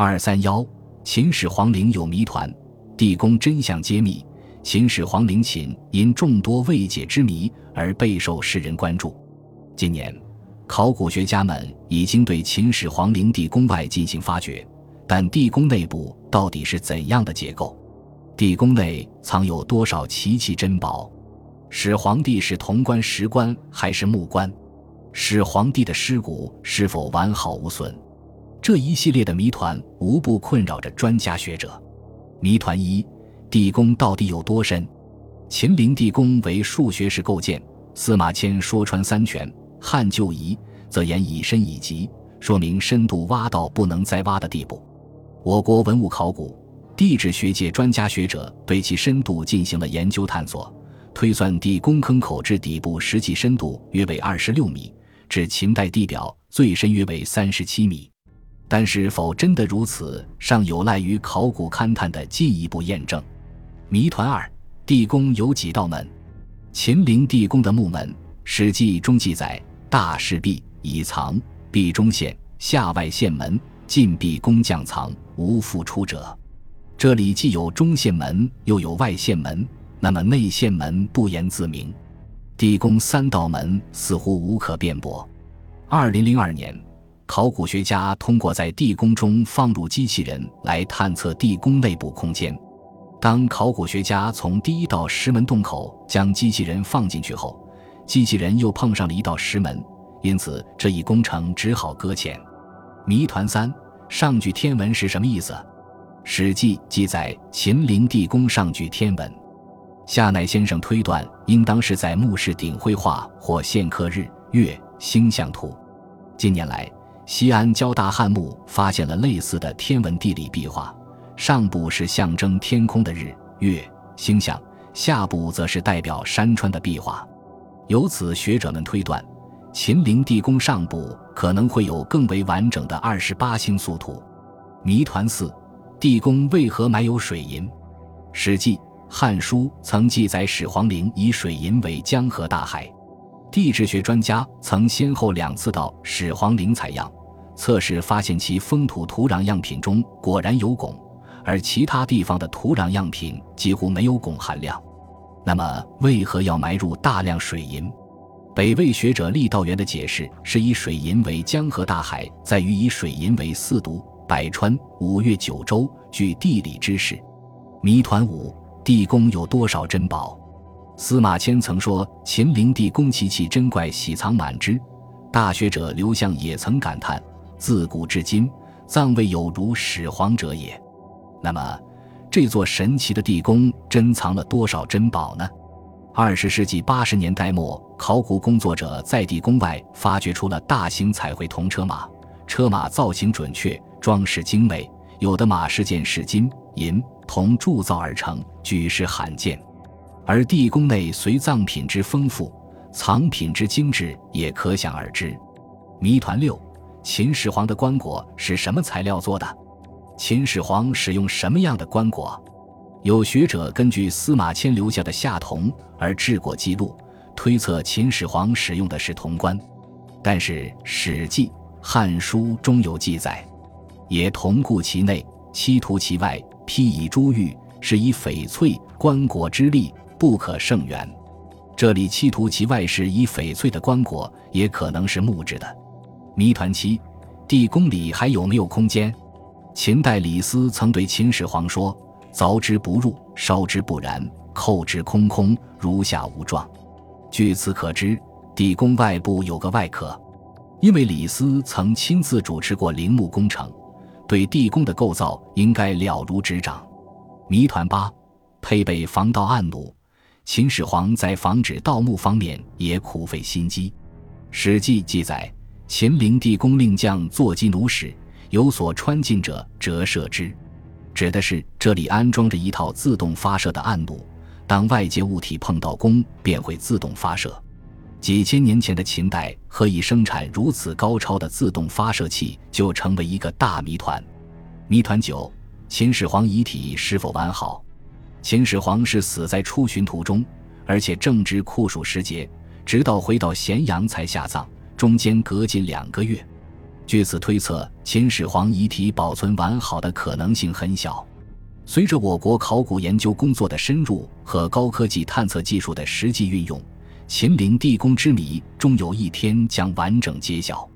二三幺，秦始皇陵有谜团，地宫真相揭秘。秦始皇陵寝因众多未解之谜而备受世人关注。近年，考古学家们已经对秦始皇陵地宫外进行发掘，但地宫内部到底是怎样的结构？地宫内藏有多少奇奇珍宝？始皇帝是铜棺、石棺还是木棺？始皇帝的尸骨是否完好无损？这一系列的谜团无不困扰着专家学者。谜团一。地宫到底有多深？秦陵地宫为数学式构建，司马迁说穿三全，汉旧遗则言以深以极，说明深度挖到不能再挖的地步。我国文物考古、地质学界专家学者对其深度进行了研究探索，推算地宫坑口至底部实际深度约为二十六米，至秦代地表最深约为三十七米。但是否真的如此，尚有赖于考古勘探的进一步验证。谜团二：地宫有几道门？秦陵地宫的木门，《史记》中记载：“大室壁以藏，壁中线，下外线门，进壁工匠藏，无复出者。”这里既有中线门，又有外线门，那么内线门不言自明。地宫三道门似乎无可辩驳。二零零二年，考古学家通过在地宫中放入机器人来探测地宫内部空间。当考古学家从第一道石门洞口将机器人放进去后，机器人又碰上了一道石门，因此这一工程只好搁浅。谜团三：上具天文是什么意思？《史记》记载秦陵地宫上具天文，夏乃先生推断应当是在墓室顶绘画或线刻日月星象图。近年来，西安交大汉墓发现了类似的天文地理壁画。上部是象征天空的日月星象，下部则是代表山川的壁画。由此，学者们推断，秦陵地宫上部可能会有更为完整的二十八星宿图。谜团四：地宫为何埋有水银？《史记·汉书》曾记载始皇陵以水银为江河大海。地质学专家曾先后两次到始皇陵采样，测试发现其封土土壤样品中果然有汞。而其他地方的土壤样品几乎没有汞含量，那么为何要埋入大量水银？北魏学者郦道元的解释是以水银为江河大海，在于以水银为四渎、百川、五岳九州，具地理知识。谜团五：地宫有多少珍宝？司马迁曾说：“秦陵地宫奇奇珍怪，喜藏满之。”大学者刘向也曾感叹：“自古至今，暂未有如始皇者也。”那么，这座神奇的地宫珍藏了多少珍宝呢？二十世纪八十年代末，考古工作者在地宫外发掘出了大型彩绘铜车马，车马造型准确，装饰精美，有的马饰件是金银铜铸造而成，举世罕见。而地宫内随葬品之丰富，藏品之精致，也可想而知。谜团六：秦始皇的棺椁是什么材料做的？秦始皇使用什么样的棺椁？有学者根据司马迁留下的夏铜而制过记录，推测秦始皇使用的是铜棺。但是《史记·汉书》中有记载：“也铜固其内，漆涂其外，披以珠玉，是以翡翠。棺椁之力不可胜圆。”这里漆涂其外是以翡翠的棺椁，也可能是木质的。谜团七：地宫里还有没有空间？秦代李斯曾对秦始皇说：“凿之不入，烧之不燃，扣之空空，如下无状。”据此可知，地宫外部有个外壳。因为李斯曾亲自主持过陵墓工程，对地宫的构造应该了如指掌。谜团八：配备防盗暗弩，秦始皇在防止盗墓方面也苦费心机。《史记》记载，秦陵地宫令将坐骑弩使。有所穿进者，折射之，指的是这里安装着一套自动发射的暗弩，当外界物体碰到弓，便会自动发射。几千年前的秦代何以生产如此高超的自动发射器，就成为一个大谜团。谜团九：秦始皇遗体是否完好？秦始皇是死在出巡途中，而且正值酷暑时节，直到回到咸阳才下葬，中间隔近两个月。据此推测，秦始皇遗体保存完好的可能性很小。随着我国考古研究工作的深入和高科技探测技术的实际运用，秦陵地宫之谜终有一天将完整揭晓。